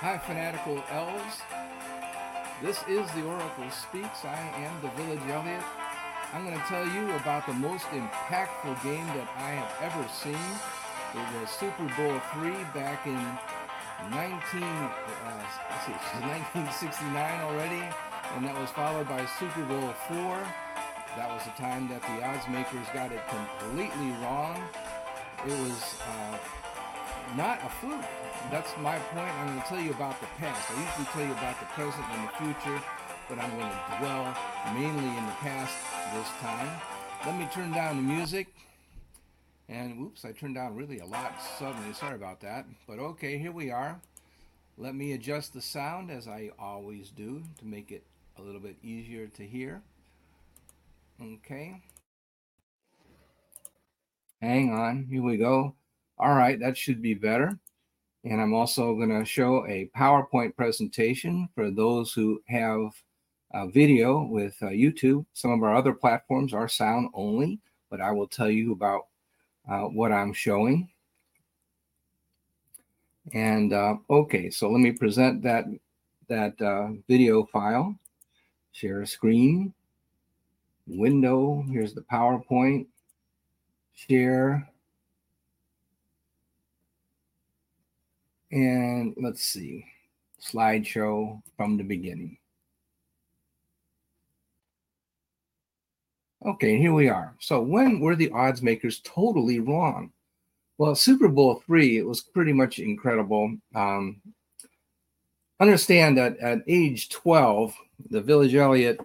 Hi, fanatical elves. This is the Oracle Speaks. I am the Village Elliot. I'm going to tell you about the most impactful game that I have ever seen. It was Super Bowl three back in 19, uh, see, 1969 already, and that was followed by Super Bowl four. That was the time that the odds makers got it completely wrong. It was uh, not a fluke. That's my point. I'm going to tell you about the past. I usually tell you about the present and the future, but I'm going to dwell mainly in the past this time. Let me turn down the music. And whoops, I turned down really a lot suddenly. Sorry about that. But okay, here we are. Let me adjust the sound as I always do to make it a little bit easier to hear. Okay. Hang on. Here we go. All right, that should be better. And I'm also going to show a PowerPoint presentation for those who have a video with uh, YouTube. Some of our other platforms are sound only, but I will tell you about uh, what I'm showing. And uh, okay, so let me present that that uh, video file. Share screen, window. Here's the PowerPoint. Share And let's see, slideshow from the beginning. Okay, here we are. So when were the odds makers totally wrong? Well, Super Bowl three, it was pretty much incredible. Um, understand that at age 12, the Village Elliot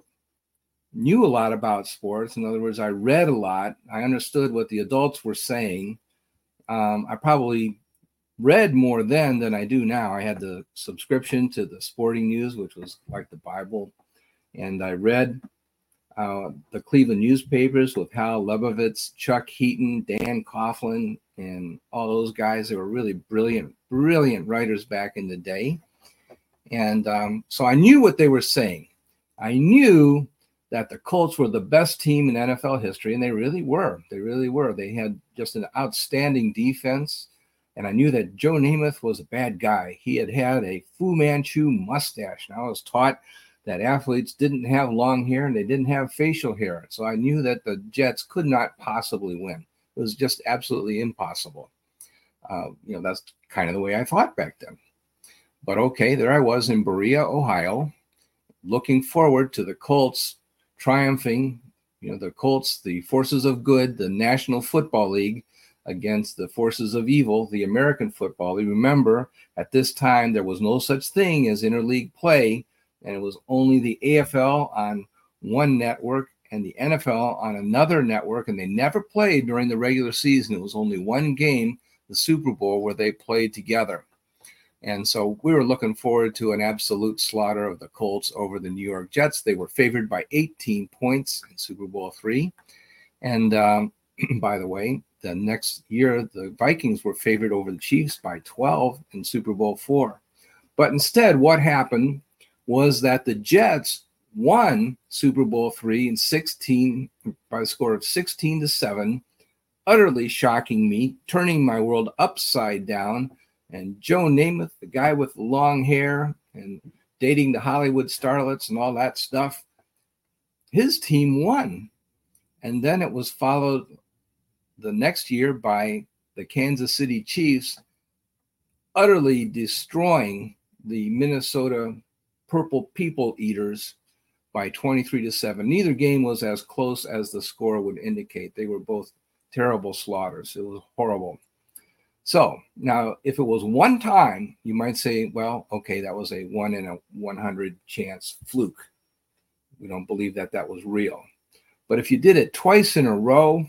knew a lot about sports. In other words, I read a lot. I understood what the adults were saying. Um, I probably read more then than I do now. I had the subscription to the Sporting News, which was like the Bible, and I read uh, the Cleveland newspapers with Hal Lebovitz, Chuck Heaton, Dan Coughlin, and all those guys. They were really brilliant, brilliant writers back in the day. And um, so I knew what they were saying. I knew that the Colts were the best team in NFL history, and they really were. They really were. They had just an outstanding defense. And I knew that Joe Namath was a bad guy. He had had a Fu Manchu mustache. And I was taught that athletes didn't have long hair and they didn't have facial hair. So I knew that the Jets could not possibly win. It was just absolutely impossible. Uh, you know, that's kind of the way I thought back then. But okay, there I was in Berea, Ohio, looking forward to the Colts triumphing. You know, the Colts, the forces of good, the National Football League against the forces of evil, the American football. You remember at this time there was no such thing as interleague play, and it was only the AFL on one network and the NFL on another network, and they never played during the regular season. It was only one game, the Super Bowl, where they played together. And so we were looking forward to an absolute slaughter of the Colts over the New York Jets. They were favored by 18 points in Super Bowl three. And um, by the way, the next year, the Vikings were favored over the Chiefs by 12 in Super Bowl four. But instead, what happened was that the Jets won Super Bowl three in 16 by a score of 16 to 7, utterly shocking me, turning my world upside down. And Joe Namath, the guy with long hair and dating the Hollywood starlets and all that stuff, his team won. And then it was followed the next year by the Kansas City Chiefs utterly destroying the Minnesota Purple People Eaters by 23 to 7. Neither game was as close as the score would indicate. They were both terrible slaughters. It was horrible. So now, if it was one time, you might say, well, okay, that was a one in a 100 chance fluke. We don't believe that that was real. But if you did it twice in a row,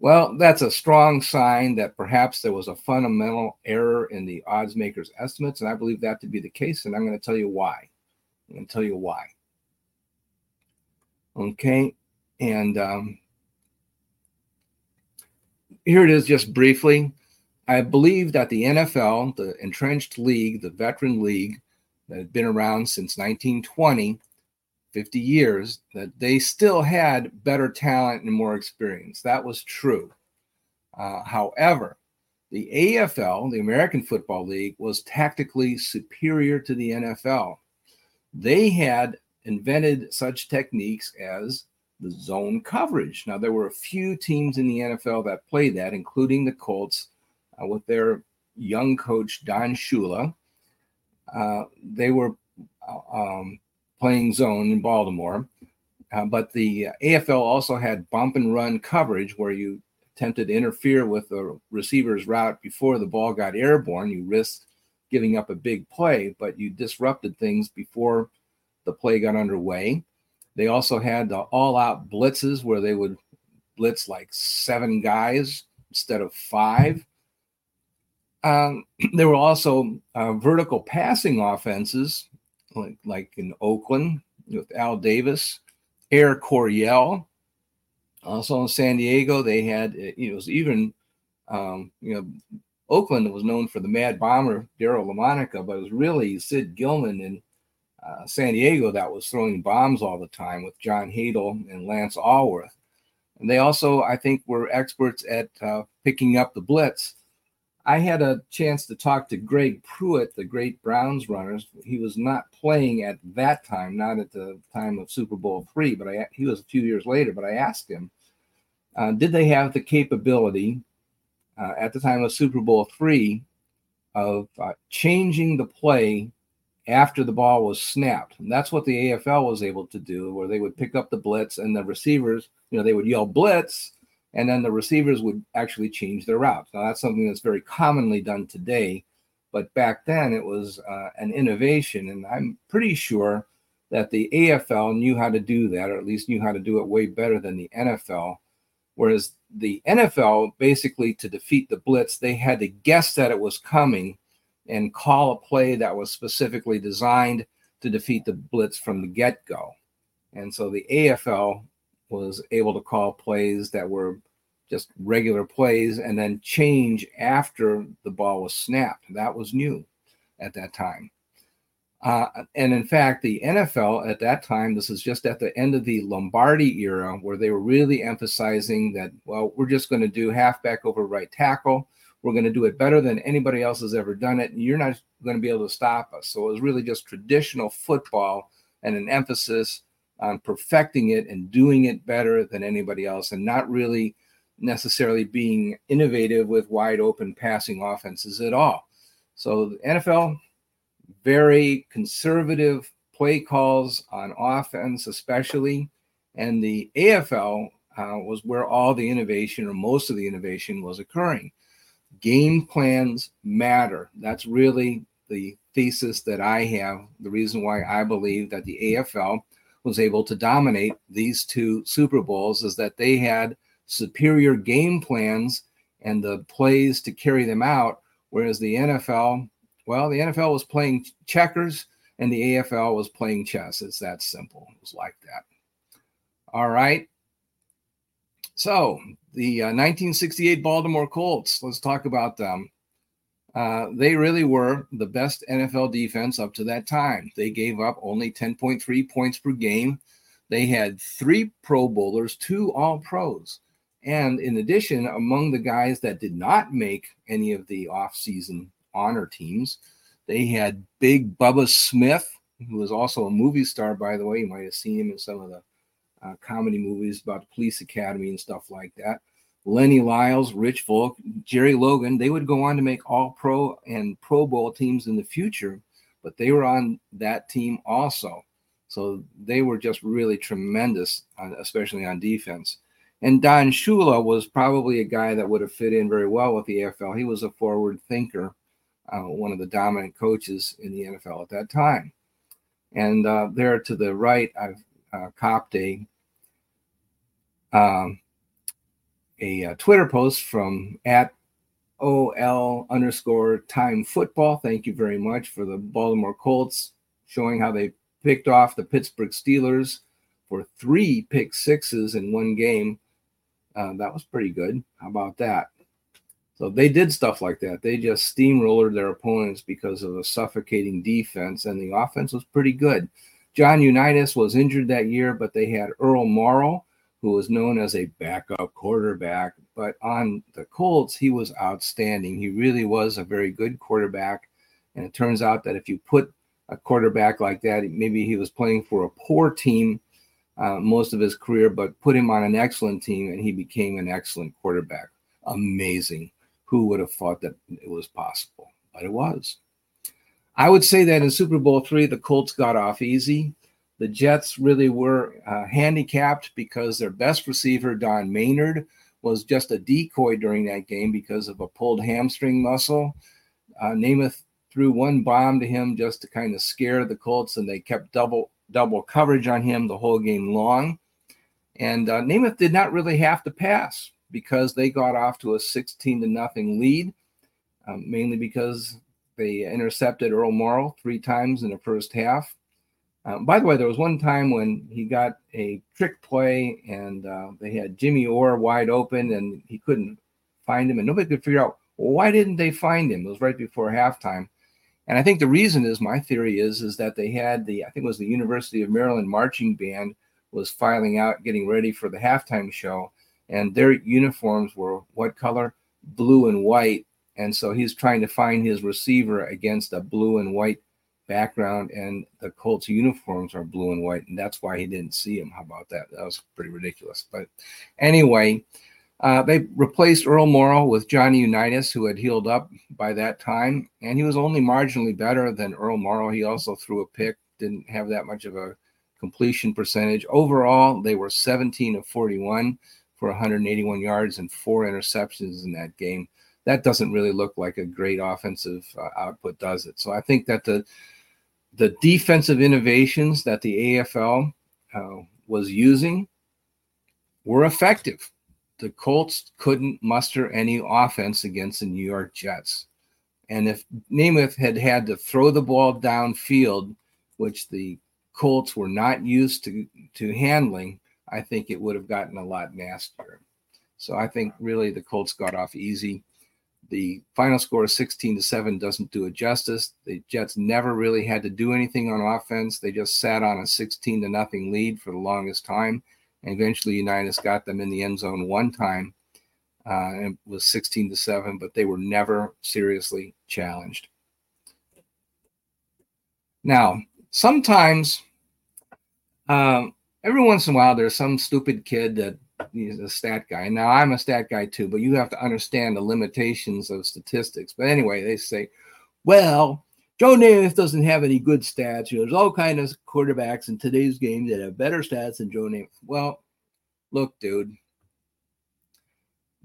well, that's a strong sign that perhaps there was a fundamental error in the odds makers' estimates. And I believe that to be the case. And I'm going to tell you why. I'm going to tell you why. Okay. And um, here it is just briefly. I believe that the NFL, the entrenched league, the veteran league that had been around since 1920, 50 years, that they still had better talent and more experience. That was true. Uh, however, the AFL, the American Football League, was tactically superior to the NFL. They had invented such techniques as the zone coverage. Now, there were a few teams in the NFL that played that, including the Colts uh, with their young coach, Don Shula. Uh, they were uh, um, playing zone in Baltimore. Uh, but the AFL also had bump and run coverage where you attempted to interfere with the receiver's route before the ball got airborne. You risked giving up a big play, but you disrupted things before the play got underway. They also had the all out blitzes where they would blitz like seven guys instead of five. Um, there were also uh, vertical passing offenses like, like in Oakland with Al Davis, Air Coryell. Also in San Diego, they had you know even um, you know Oakland was known for the Mad Bomber Daryle Lamonica, but it was really Sid Gillman in uh, San Diego that was throwing bombs all the time with John Hadl and Lance Alworth. And they also, I think, were experts at uh, picking up the blitz I had a chance to talk to Greg Pruitt, the great Browns runners. He was not playing at that time, not at the time of Super Bowl three, but I, he was a few years later. But I asked him, uh, did they have the capability uh, at the time of Super Bowl three of uh, changing the play after the ball was snapped? And that's what the AFL was able to do, where they would pick up the blitz and the receivers, you know, they would yell blitz and then the receivers would actually change their routes. Now, that's something that's very commonly done today, but back then it was uh, an innovation, and I'm pretty sure that the AFL knew how to do that, or at least knew how to do it way better than the NFL. Whereas the NFL, basically to defeat the blitz, they had to guess that it was coming and call a play that was specifically designed to defeat the blitz from the get go. And so the AFL was able to call plays that were just regular plays and then change after the ball was snapped. That was new at that time. Uh, and in fact, the NFL at that time, this is just at the end of the Lombardi era, where they were really emphasizing that, well, we're just going to do halfback over right tackle. We're going to do it better than anybody else has ever done it. And you're not going to be able to stop us. So it was really just traditional football and an emphasis on perfecting it and doing it better than anybody else and not really necessarily being innovative with wide open passing offenses at all. So the NFL, very conservative play calls on offense, especially, and the AFL uh, was where all the innovation or most of the innovation was occurring. Game plans matter. That's really the thesis that I have. The reason why I believe that the AFL was able to dominate these two Super Bowls is that they had superior game plans and the plays to carry them out, whereas the NFL, well, the NFL was playing checkers and the AFL was playing chess. It's that simple. It was like that. All right. So the uh, 1968 Baltimore Colts, let's talk about them. Uh, they really were the best NFL defense up to that time. They gave up only 10.3 points per game. They had three Pro Bowlers, two All Pros. And in addition, among the guys that did not make any of the offseason honor teams, they had Big Bubba Smith, who was also a movie star, by the way. You might have seen him in some of the uh, comedy movies about the police academy and stuff like that. Lenny Lyles, Rich Volk, Jerry Logan, they would go on to make all pro and Pro Bowl teams in the future, but they were on that team also. So they were just really tremendous, especially on defense. And Don Shula was probably a guy that would have fit in very well with the AFL. He was a forward thinker, uh, one of the dominant coaches in the NFL at that time. And uh, there to the right, I've uh, copped a um, a, a uh, Twitter post from at OL underscore time football. Thank you very much for the Baltimore Colts showing how they picked off the Pittsburgh Steelers for three pick sixes in one game. Uh, that was pretty good. How about that? So they did stuff like that. They just steamrolled their opponents because of a suffocating defense, and the offense was pretty good. John Unitas was injured that year, but they had Earl Morrall, who was known as a backup quarterback. But on the Colts, he was outstanding. He really was a very good quarterback. And it turns out that if you put a quarterback like that, maybe he was playing for a poor team uh, most of his career, but put him on an excellent team and he became an excellent quarterback. Amazing. Who would have thought that it was possible? But it was. I would say that in Super Bowl three, the Colts got off easy. The Jets really were uh, handicapped because their best receiver, Don Maynard, was just a decoy during that game because of a pulled hamstring muscle. Uh, Namath threw one bomb to him just to kind of scare the Colts, and they kept double double coverage on him the whole game long. And uh, Namath did not really have to pass because they got off to a 16 to nothing lead, um, mainly because they intercepted Earl Morrall three times in the first half. Um, by the way, there was one time when he got a trick play and uh, they had Jimmy Orr wide open and he couldn't find him, and nobody could figure out well, why didn't they find him. It was right before halftime, and I think the reason is my theory is is that they had the I think it was the University of Maryland marching band was filing out, getting ready for the halftime show, and their uniforms were what color? Blue and white, and so he's trying to find his receiver against a blue and white background and the Colts uniforms are blue and white, and that's why he didn't see him. How about that? That was pretty ridiculous. But anyway, uh, they replaced Earl Morrall with Johnny Unitas, who had healed up by that time, and he was only marginally better than Earl Morrall. He also threw a pick, didn't have that much of a completion percentage. Overall, they were 17 of 41 for 181 yards and four interceptions in that game. That doesn't really look like a great offensive uh, output, does it? So I think that the the defensive innovations that the AFL uh, was using were effective. The Colts couldn't muster any offense against the New York Jets. And if Namath had had to throw the ball downfield, which the Colts were not used to, to handling, I think it would have gotten a lot nastier. So I think really the Colts got off easy. The final score of 16 to 7 doesn't do it justice. The Jets never really had to do anything on offense. They just sat on a 16 to nothing lead for the longest time. And eventually Unitas got them in the end zone one time. Uh, and it was 16 to 7, but they were never seriously challenged. Now, sometimes um, every once in a while there's some stupid kid that he's a stat guy. Now I'm a stat guy too, but you have to understand the limitations of statistics. But anyway, they say, well, Joe Namath doesn't have any good stats. You know, there's all kinds of quarterbacks in today's game that have better stats than Joe Namath. Well, look, dude.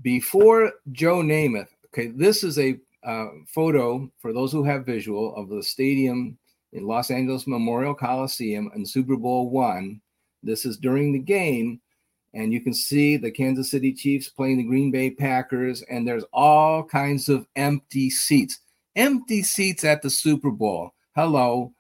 Before Joe Namath, okay, this is a uh, photo for those who have visual of the stadium in Los Angeles Memorial Coliseum in Super Bowl one. This is during the game and you can see the Kansas City Chiefs playing the Green Bay Packers, and there's all kinds of empty seats. Empty seats at the Super Bowl. Hello.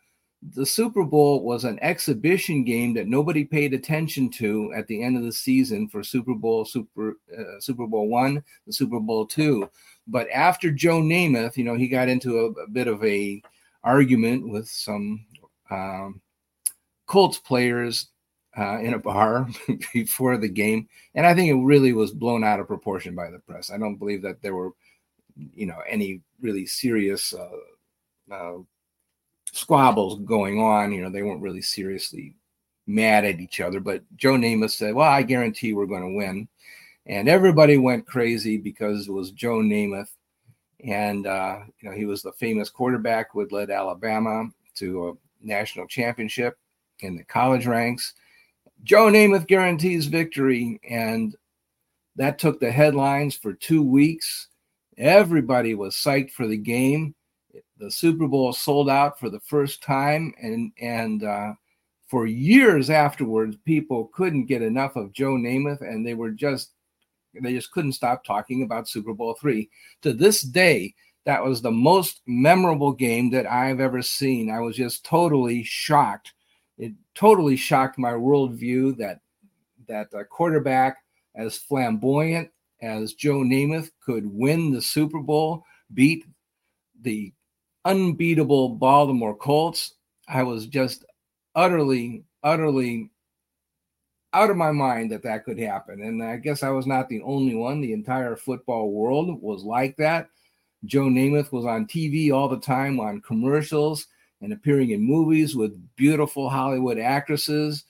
The Super Bowl was an exhibition game that nobody paid attention to at the end of the season for Super Bowl Super uh, Super Bowl 1, the Super Bowl 2. But after Joe Namath, you know, he got into a, a bit of a argument with some um, Colts players uh, in a bar before the game, and I think it really was blown out of proportion by the press. I don't believe that there were, you know, any really serious uh, uh, squabbles going on. You know, they weren't really seriously mad at each other. But Joe Namath said, "Well, I guarantee we're going to win," and everybody went crazy because it was Joe Namath, and uh, you know he was the famous quarterback who had led Alabama to a national championship in the college ranks. Joe Namath guarantees victory, and that took the headlines for two weeks. Everybody was psyched for the game. The Super Bowl sold out for the first time, and and uh, for years afterwards, people couldn't get enough of Joe Namath, and they were just they just couldn't stop talking about Super Bowl three. To this day, that was the most memorable game that I've ever seen. I was just totally shocked. It totally shocked my worldview that that a quarterback as flamboyant as Joe Namath could win the Super Bowl, beat the unbeatable Baltimore Colts. I was just utterly, utterly out of my mind that that could happen. And I guess I was not the only one. The entire football world was like that. Joe Namath was on TV all the time on commercials and appearing in movies with beautiful Hollywood actresses.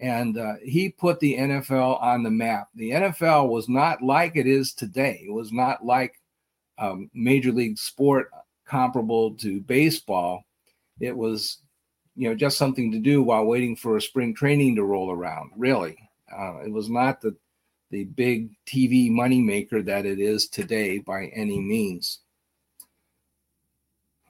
And uh, he put the NFL on the map. The NFL was not like it is today. It was not like um, major league sport comparable to baseball. It was you know just something to do while waiting for a spring training to roll around. Really, uh, it was not the the big TV moneymaker that it is today by any means.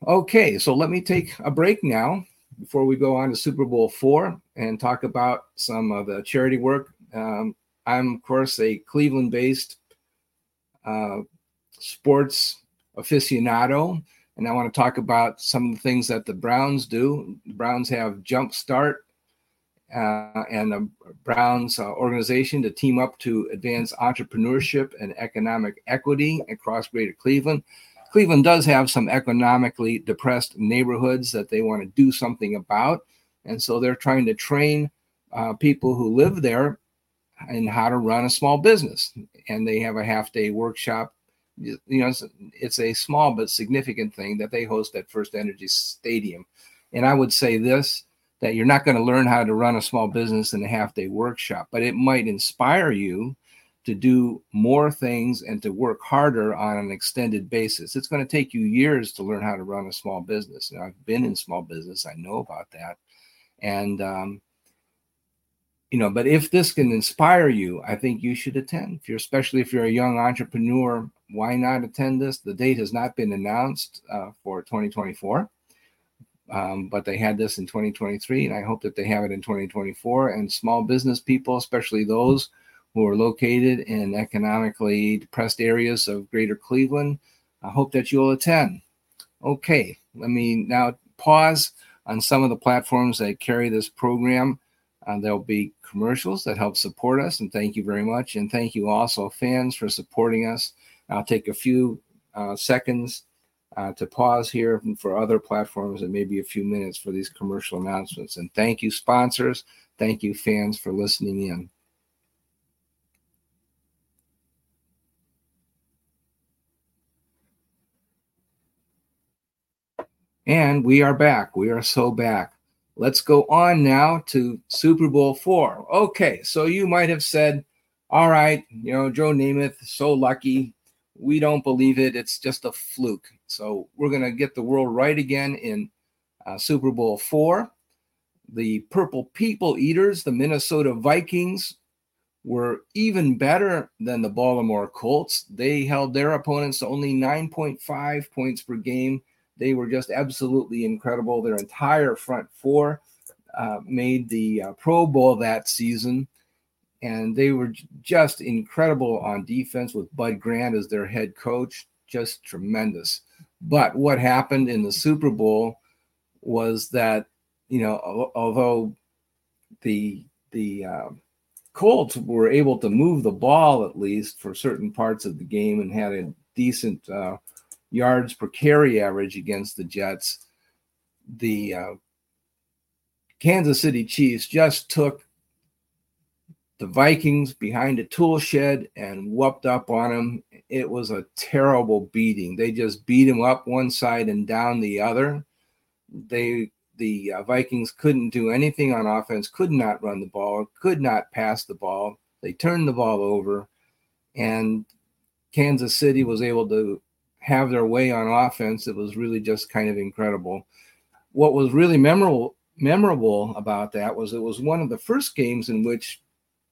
Okay, so let me take a break now before we go on to Super Bowl four and talk about some of the charity work. Um, I'm, of course, a Cleveland based uh, sports aficionado. And I want to talk about some of the things that the Browns do. The Browns have Jump Start uh, and the Browns uh, organization to team up to advance entrepreneurship and economic equity across Greater Cleveland. Cleveland does have some economically depressed neighborhoods that they want to do something about. And so they're trying to train uh, people who live there in how to run a small business. And they have a half day workshop you know, it's, it's a small but significant thing that they host at First Energy Stadium. And I would say this that you're not going to learn how to run a small business in a half day workshop, but it might inspire you to do more things and to work harder on an extended basis. It's going to take you years to learn how to run a small business. And I've been in small business, I know about that. And um, you know but if this can inspire you i think you should attend if you're especially if you're a young entrepreneur why not attend this the date has not been announced uh, for 2024 um, but they had this in 2023 and i hope that they have it in 2024 and small business people especially those who are located in economically depressed areas of greater cleveland i hope that you'll attend okay let me now pause on some of the platforms that carry this program uh, there'll be commercials that help support us, and thank you very much. And thank you also, fans, for supporting us. I'll take a few uh, seconds uh, to pause here for other platforms and maybe a few minutes for these commercial announcements. And thank you, sponsors. Thank you, fans, for listening in. And we are back. We are so back. Let's go on now to Super Bowl four. Okay, so you might have said, all right, you know, Joe Namath, so lucky. We don't believe it. It's just a fluke. So we're going to get the world right again in uh, Super Bowl four. The Purple People Eaters, the Minnesota Vikings, were even better than the Baltimore Colts. They held their opponents to only 9.5 points per game they were just absolutely incredible. Their entire front four uh, made the uh, Pro Bowl that season, and they were just incredible on defense with Bud Grant as their head coach. Just tremendous. But what happened in the Super Bowl was that you know, although the the uh, Colts were able to move the ball at least for certain parts of the game and had a decent uh, yards per carry average against the Jets. The uh, Kansas City Chiefs just took the Vikings behind a tool shed and whooped up on them. It was a terrible beating. They just beat them up one side and down the other. They the uh, Vikings couldn't do anything on offense, could not run the ball, could not pass the ball. They turned the ball over and Kansas City was able to have their way on offense. It was really just kind of incredible. What was really memorable memorable about that was it was one of the first games in which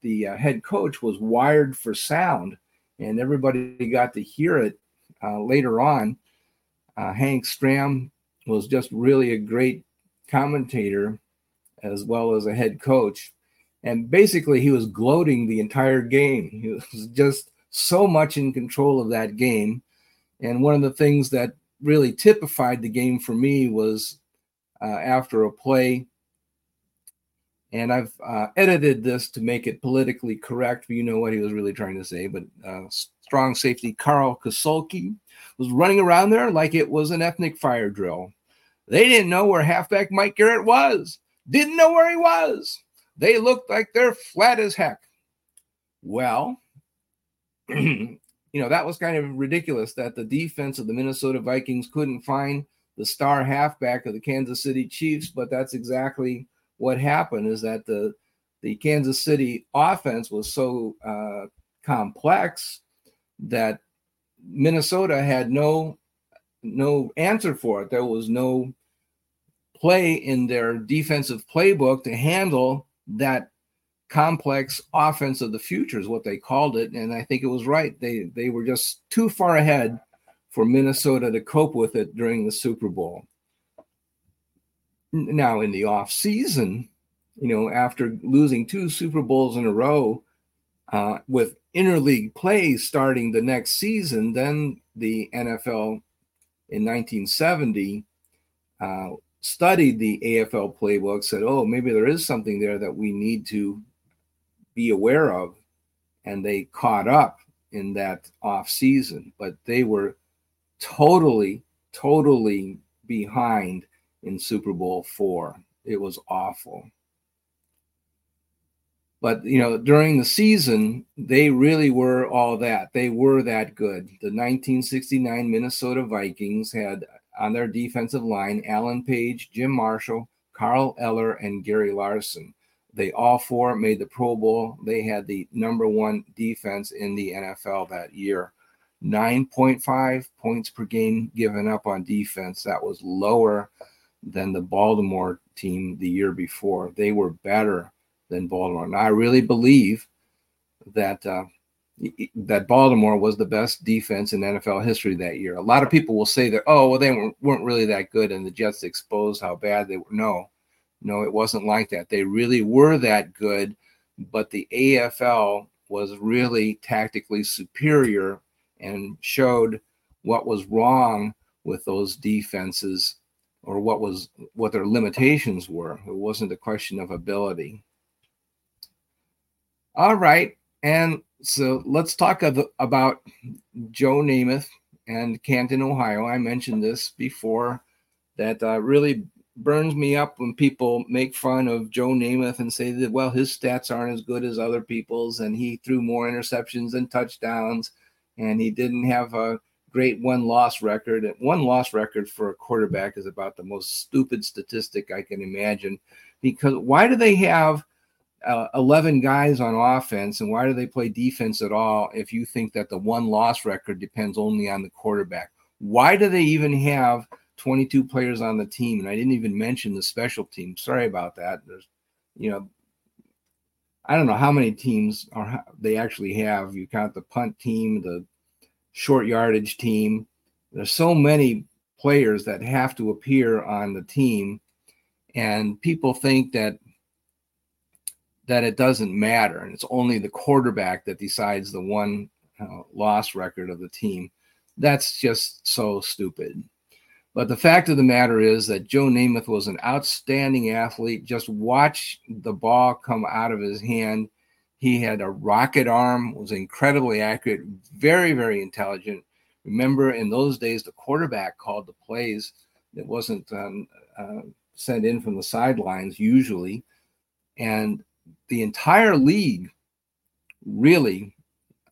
the uh, head coach was wired for sound, and everybody got to hear it uh, later on. Uh, Hank Stram was just really a great commentator as well as a head coach. And basically, he was gloating the entire game. He was just so much in control of that game. And one of the things that really typified the game for me was uh, after a play. And I've uh, edited this to make it politically correct, but you know what he was really trying to say. But uh, strong safety Karl Kassulke was running around there like it was an ethnic fire drill. They didn't know where halfback Mike Garrett was, didn't know where he was. They looked like they're flat as heck. Well, you know, that was kind of ridiculous that the defense of the Minnesota Vikings couldn't find the star halfback of the Kansas City Chiefs, but that's exactly what happened is that the the Kansas City offense was so uh, complex that Minnesota had no no answer for it. There was no play in their defensive playbook to handle that complex offense of the future is what they called it and i think it was right. They they were just too far ahead for minnesota to cope with it during the super bowl. Now in the off season you know after losing two super bowls in a row uh, with interleague play starting the next season then the nfl in 1970 uh, studied the AFL playbook, said, oh, maybe there is something there that we need to be aware of. And they caught up in that off season, but they were totally, totally behind in Super Bowl four. It was awful. But you know, during the season, they really were all that. They were that good. The 1969 Minnesota Vikings had on their defensive line Alan Page, Jim Marshall, Carl Eller, and Gary Larson. They all four made the Pro Bowl. They had the number one defense in the NFL that year. 9.5 points per game given up on defense. That was lower than the Baltimore team the year before. They were better than Baltimore. And I really believe that uh, that Baltimore was the best defense in NFL history that year. A lot of people will say that, oh, well, they weren't really that good, and the Jets exposed how bad they were. No, no, it wasn't like that. They really were that good, but the AFL was really tactically superior and showed what was wrong with those defenses or what was what their limitations were. It wasn't a question of ability. All right, and so let's talk about Joe Namath and Canton, Ohio. I mentioned this before that uh, really burns me up when people make fun of Joe Namath and say that, well, his stats aren't as good as other people's and he threw more interceptions than touchdowns and he didn't have a great won loss record. Won loss record for a quarterback is about the most stupid statistic I can imagine because why do they have uh, 11 guys on offense and why do they play defense at all if you think that the won loss record depends only on the quarterback why do they even have 22 players on the team and i didn't even mention the special team sorry about that there's you know i don't know how many teams are they actually have you count the punt team the short yardage team there's so many players that have to appear on the team and people think that that it doesn't matter and it's only the quarterback that decides the won uh, loss record of the team. That's just so stupid. But the fact of the matter is that Joe Namath was an outstanding athlete. Just watch the ball come out of his hand. He had a rocket arm, was incredibly accurate, very, very intelligent. Remember, in those days, the quarterback called the plays. It wasn't um, uh, sent in from the sidelines usually. And the entire league really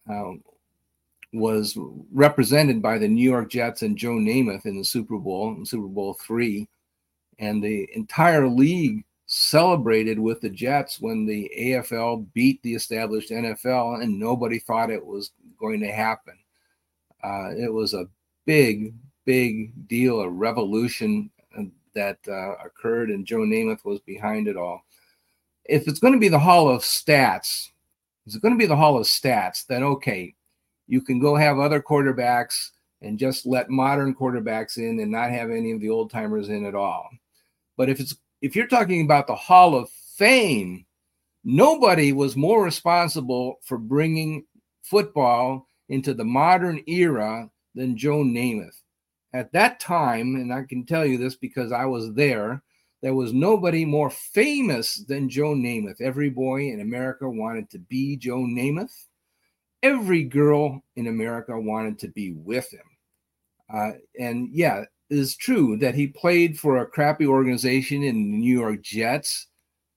um, was represented by the New York Jets and Joe Namath in the Super Bowl, in Super Bowl three, and the entire league celebrated with the Jets when the AFL beat the established NFL, and nobody thought it was going to happen. Uh, it was a big, big deal, a revolution uh, that uh, occurred, and Joe Namath was behind it all. If it's going to be the Hall of Stats, it's going to be the Hall of Stats, then okay, you can go have other quarterbacks and just let modern quarterbacks in and not have any of the old timers in at all. But if it's if you're talking about the Hall of Fame, nobody was more responsible for bringing football into the modern era than Joe Namath. At that time, and I can tell you this because I was there, there was nobody more famous than Joe Namath. Every boy in America wanted to be Joe Namath. Every girl in America wanted to be with him. Uh, and yeah, it is true that he played for a crappy organization in the New York Jets.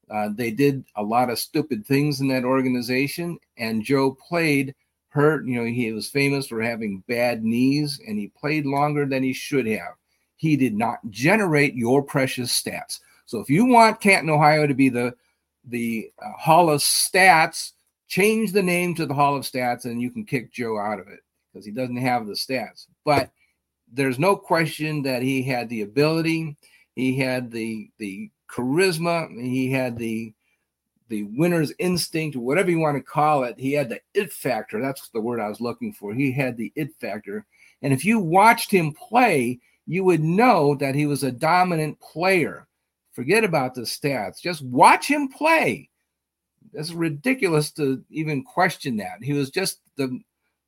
Uh, they did a lot of stupid things in that organization, and Joe played hurt. You know, he was famous for having bad knees, and he played longer than he should have. He did not generate your precious stats. So if you want Canton, Ohio to be the the uh, Hall of Stats, change the name to the Hall of Stats, and you can kick Joe out of it because he doesn't have the stats. But there's no question that he had the ability, he had the the charisma, he had the the winner's instinct, whatever you want to call it. He had the it factor. That's the word I was looking for. He had the it factor. And if you watched him play, you would know that he was a dominant player. Forget about the stats. Just watch him play. It's ridiculous to even question that. He was just the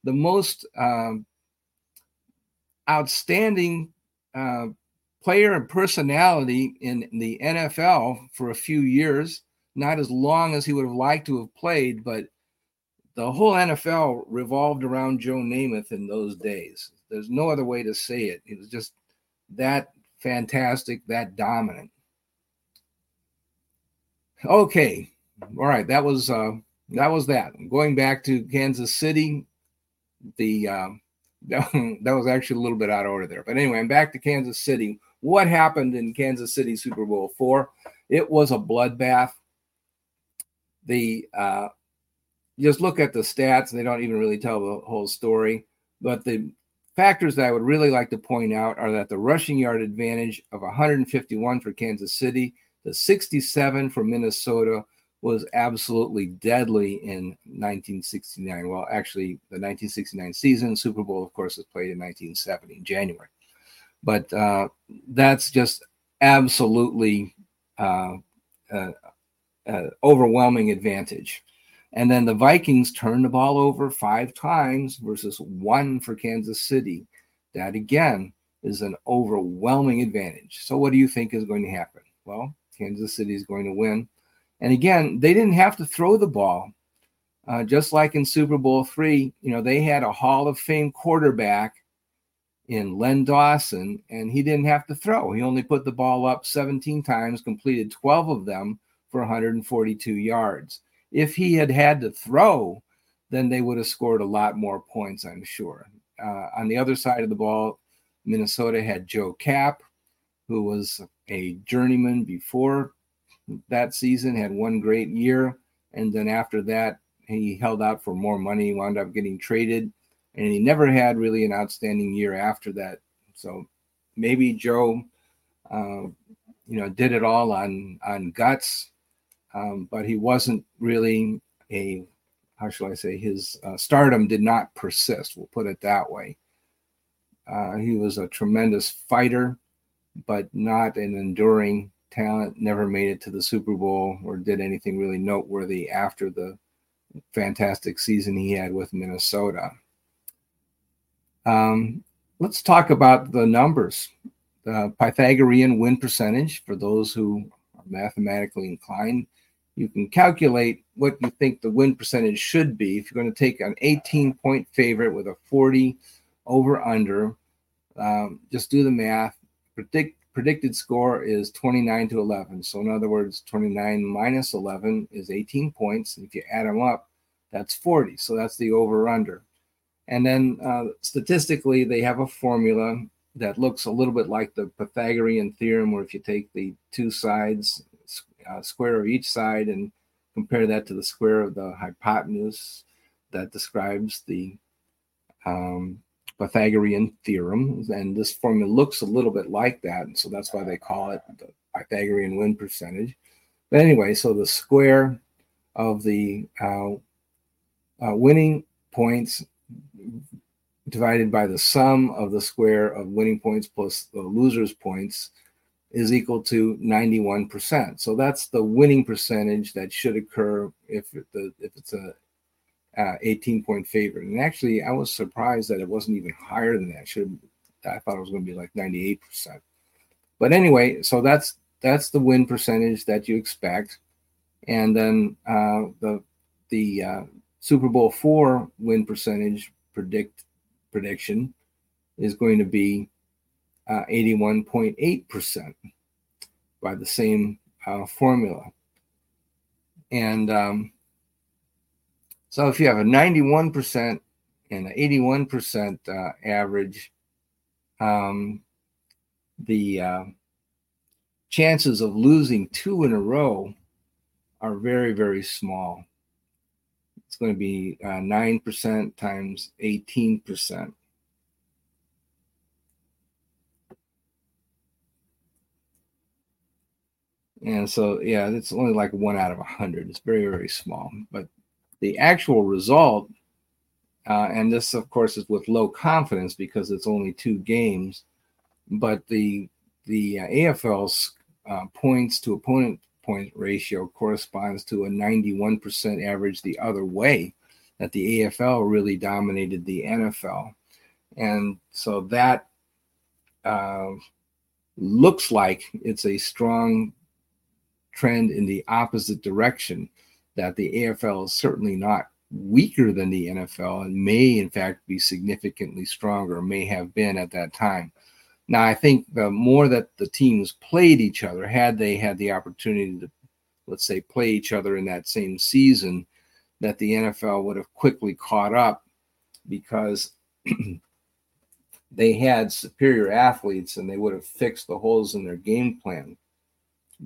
the most um, outstanding uh, player and personality in the NFL for a few years. Not as long as he would have liked to have played, but the whole NFL revolved around Joe Namath in those days. There's no other way to say it. He was just that fantastic, that dominant. Okay, all right. That was uh, that was that. Going back to Kansas City, the um, that was actually a little bit out of order there. But anyway, I'm back to Kansas City. What happened in Kansas City Super Bowl four? It was a bloodbath. The uh, just look at the stats; they don't even really tell the whole story. But the factors that I would really like to point out are that the rushing yard advantage of 151 for Kansas City, the 67 for Minnesota, was absolutely deadly in 1969. Well, actually, the 1969 season, Super Bowl, of course, was played in 1970 in January. But uh, that's just absolutely uh, uh, uh, overwhelming advantage. And then the Vikings turned the ball over five times versus one for Kansas City. That again is an overwhelming advantage. So, what do you think is going to happen? Well, Kansas City is going to win and again, they didn't have to throw the ball. Uh, just like in Super Bowl three, you know, they had a Hall of Fame quarterback in Len Dawson, and he didn't have to throw. He only put the ball up 17 times, completed 12 of them for 142 yards. If he had had to throw, then they would have scored a lot more points, I'm sure. Uh, on the other side of the ball, Minnesota had Joe Kapp, who was a journeyman before that season, had one great year. And then after that, he held out for more money, wound up getting traded, and he never had really an outstanding year after that. So maybe Joe, uh, you know, did it all on on guts, um, but he wasn't really a how shall I say his uh, stardom did not persist. We'll put it that way. Uh, he was a tremendous fighter, but not an enduring talent, never made it to the Super Bowl or did anything really noteworthy after the fantastic season he had with Minnesota. Um, let's talk about the numbers. The Pythagorean win percentage, for those who are mathematically inclined, you can calculate what you think the win percentage should be. If you're going to take an 18 point favorite with a 40 over under, um, just do the math. Predict predicted score is 29 to 11. So, in other words, 29 minus 11 is 18 points. If you add them up, that's 40. So, that's the over under. And then uh, statistically, they have a formula that looks a little bit like the Pythagorean theorem, where if you take the two sides uh, square of each side and compare that to the square of the hypotenuse that describes the um, Pythagorean theorem. And this formula looks a little bit like that. And so that's why they call it the Pythagorean win percentage. But anyway, so the square of the uh, uh, winning points divided by the sum of the square of winning points plus the loser's points is equal to 91%. So that's the winning percentage that should occur if the if it's a uh, 18 point favorite. And actually, I was surprised that it wasn't even higher than that. Should I thought it was going to be like 98%. But anyway, so that's that's the win percentage that you expect, and then uh, the the uh, Super Bowl four win percentage predict prediction is going to be uh, 81.8% by the same uh, formula. And um, so if you have a 91% and an 81% uh, average, um, the uh, chances of losing two in a row are very, very small. It's going to be uh, 9% times 18%. And so, yeah, it's only like one out of a hundred. It's very, very small. But the actual result, uh, and this, of course, is with low confidence because it's only two games. But the the uh, AFL's uh, points to opponent point ratio corresponds to a 91% average the other way. That the AFL really dominated the NFL, and so that uh, looks like it's a strong trend in the opposite direction that the AFL is certainly not weaker than the NFL and may, in fact, be significantly stronger, may have been at that time. Now, I think the more that the teams played each other, had they had the opportunity to, let's say, play each other in that same season, that the NFL would have quickly caught up because they had superior athletes and they would have fixed the holes in their game plan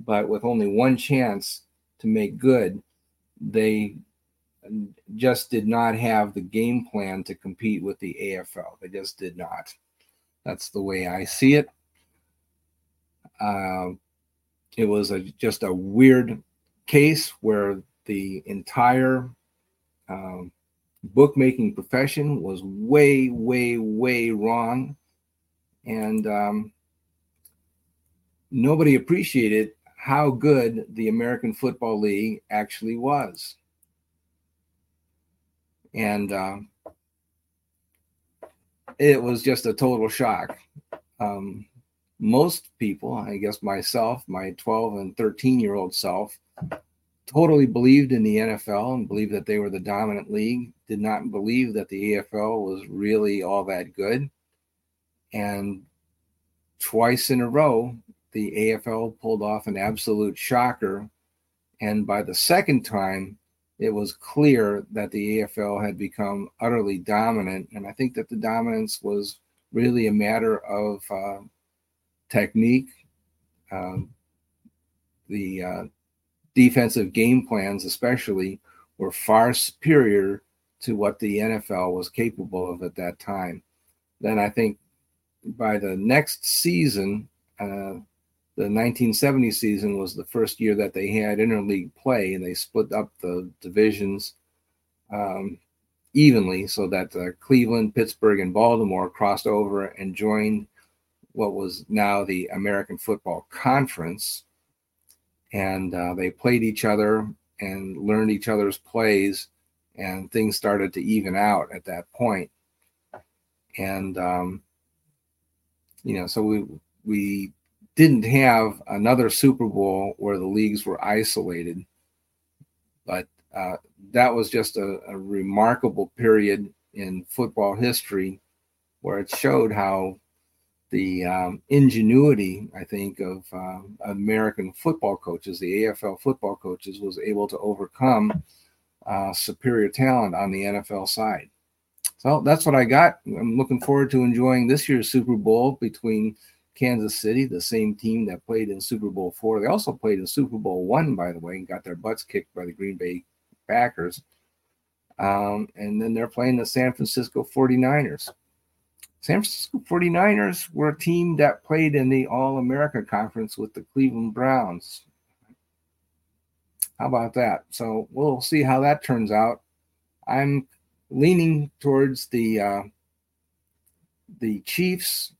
but with only one chance to make good, they just did not have the game plan to compete with the AFL. They just did not. That's the way I see it. Uh, it was a, just a weird case where the entire um, bookmaking profession was way, way, way wrong. And um, nobody appreciated how good the American Football League actually was. And uh, it was just a total shock. Um, most people, I guess myself, my 12 and 13 year old self, totally believed in the NFL and believed that they were the dominant league, did not believe that the AFL was really all that good. And twice in a row, the AFL pulled off an absolute shocker. And by the second time, it was clear that the AFL had become utterly dominant. And I think that the dominance was really a matter of uh, technique. Um, the uh, defensive game plans, especially, were far superior to what the NFL was capable of at that time. Then I think by the next season, uh, the 1970 season was the first year that they had interleague play, and they split up the divisions um, evenly so that uh, Cleveland, Pittsburgh, and Baltimore crossed over and joined what was now the American Football Conference. And uh, they played each other and learned each other's plays, and things started to even out at that point. And um, you know, so we we didn't have another Super Bowl where the leagues were isolated, but uh, that was just a, a, remarkable period in football history where it showed how the um, ingenuity, I think, of uh, American football coaches, the AFL football coaches, was able to overcome uh, superior talent on the NFL side. So that's what I got. I'm looking forward to enjoying this year's Super Bowl between Kansas City, the same team that played in Super Bowl four. They also played in Super Bowl one, by the way, and got their butts kicked by the Green Bay Packers. Um, and then they're playing the San Francisco 49ers. San Francisco 49ers were a team that played in the All America Conference with the Cleveland Browns. How about that? So we'll see how that turns out. I'm leaning towards the uh, the Chiefs,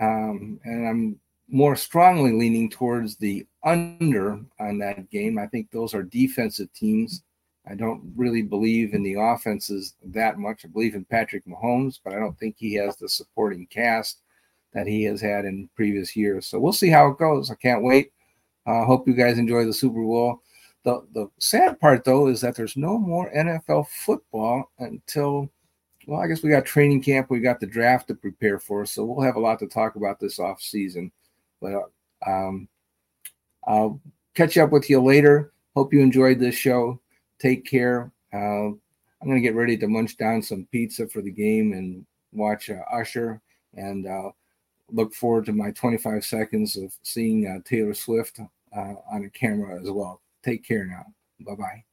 um, and I'm more strongly leaning towards the under on that game. I think those are defensive teams. I don't really believe in the offenses that much. I believe in Patrick Mahomes, but I don't think he has the supporting cast that he has had in previous years. So we'll see how it goes. I can't wait. I uh, hope you guys enjoy the Super Bowl. The the sad part though is that there's no more NFL football until well, I guess we got training camp, we got the draft to prepare for, so we'll have a lot to talk about this off season. But um, I'll catch up with you later. Hope you enjoyed this show. Take care. Uh, I'm gonna get ready to munch down some pizza for the game and watch uh, Usher and uh, look forward to my 25 seconds of seeing uh, Taylor Swift uh, on a camera as well. Take care now. Bye bye.